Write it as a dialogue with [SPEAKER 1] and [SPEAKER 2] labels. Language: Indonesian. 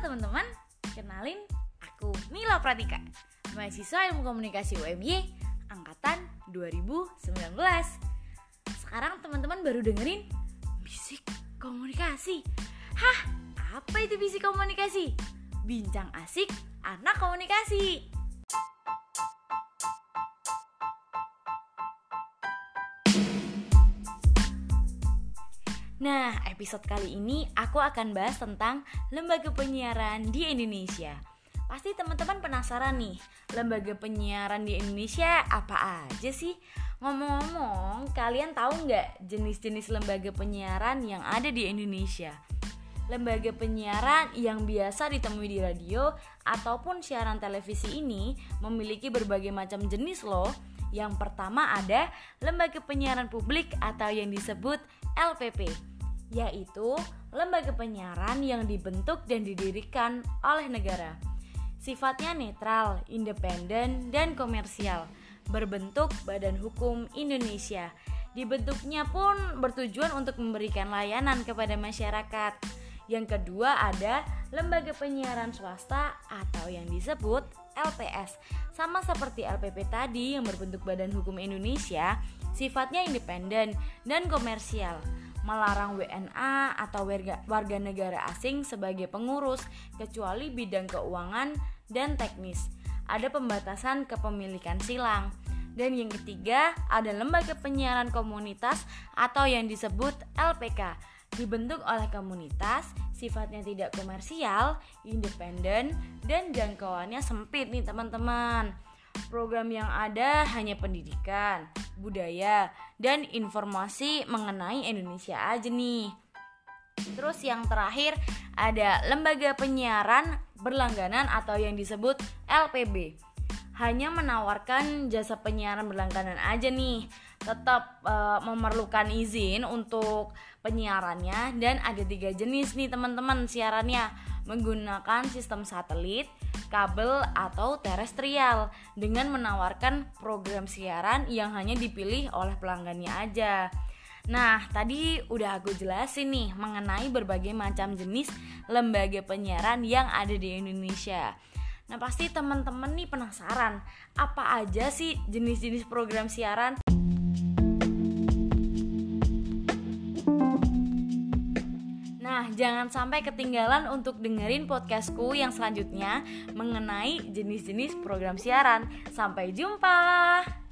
[SPEAKER 1] teman-teman, kenalin aku Nila Pratika Mahasiswa Ilmu Komunikasi UMY Angkatan 2019 Sekarang teman-teman baru dengerin Bisik Komunikasi. Hah, apa itu bisik komunikasi? Bincang asik anak komunikasi Nah, episode kali ini aku akan bahas tentang lembaga penyiaran di Indonesia. Pasti teman-teman penasaran nih, lembaga penyiaran di Indonesia apa aja sih? Ngomong-ngomong, kalian tahu nggak jenis-jenis lembaga penyiaran yang ada di Indonesia? Lembaga penyiaran yang biasa ditemui di radio ataupun siaran televisi ini memiliki berbagai macam jenis loh. Yang pertama ada lembaga penyiaran publik atau yang disebut LPP yaitu lembaga penyiaran yang dibentuk dan didirikan oleh negara. Sifatnya netral, independen, dan komersial, berbentuk Badan Hukum Indonesia. Dibentuknya pun bertujuan untuk memberikan layanan kepada masyarakat. Yang kedua ada lembaga penyiaran swasta atau yang disebut LPS. Sama seperti LPP tadi yang berbentuk Badan Hukum Indonesia, sifatnya independen dan komersial melarang WNA atau warga, warga negara asing sebagai pengurus kecuali bidang keuangan dan teknis. Ada pembatasan kepemilikan silang. Dan yang ketiga, ada lembaga penyiaran komunitas atau yang disebut LPK. Dibentuk oleh komunitas, sifatnya tidak komersial, independen, dan jangkauannya sempit nih teman-teman. Program yang ada hanya pendidikan, budaya, dan informasi mengenai Indonesia aja nih. Terus yang terakhir ada lembaga penyiaran berlangganan atau yang disebut LPB. Hanya menawarkan jasa penyiaran berlangganan aja nih. Tetap e, memerlukan izin untuk penyiarannya dan ada tiga jenis nih teman-teman siarannya menggunakan sistem satelit, kabel atau terestrial dengan menawarkan program siaran yang hanya dipilih oleh pelanggannya aja. Nah, tadi udah aku jelasin nih mengenai berbagai macam jenis lembaga penyiaran yang ada di Indonesia. Nah, pasti teman-teman nih penasaran, apa aja sih jenis-jenis program siaran? Jangan sampai ketinggalan untuk dengerin podcastku yang selanjutnya mengenai jenis-jenis program siaran. Sampai jumpa.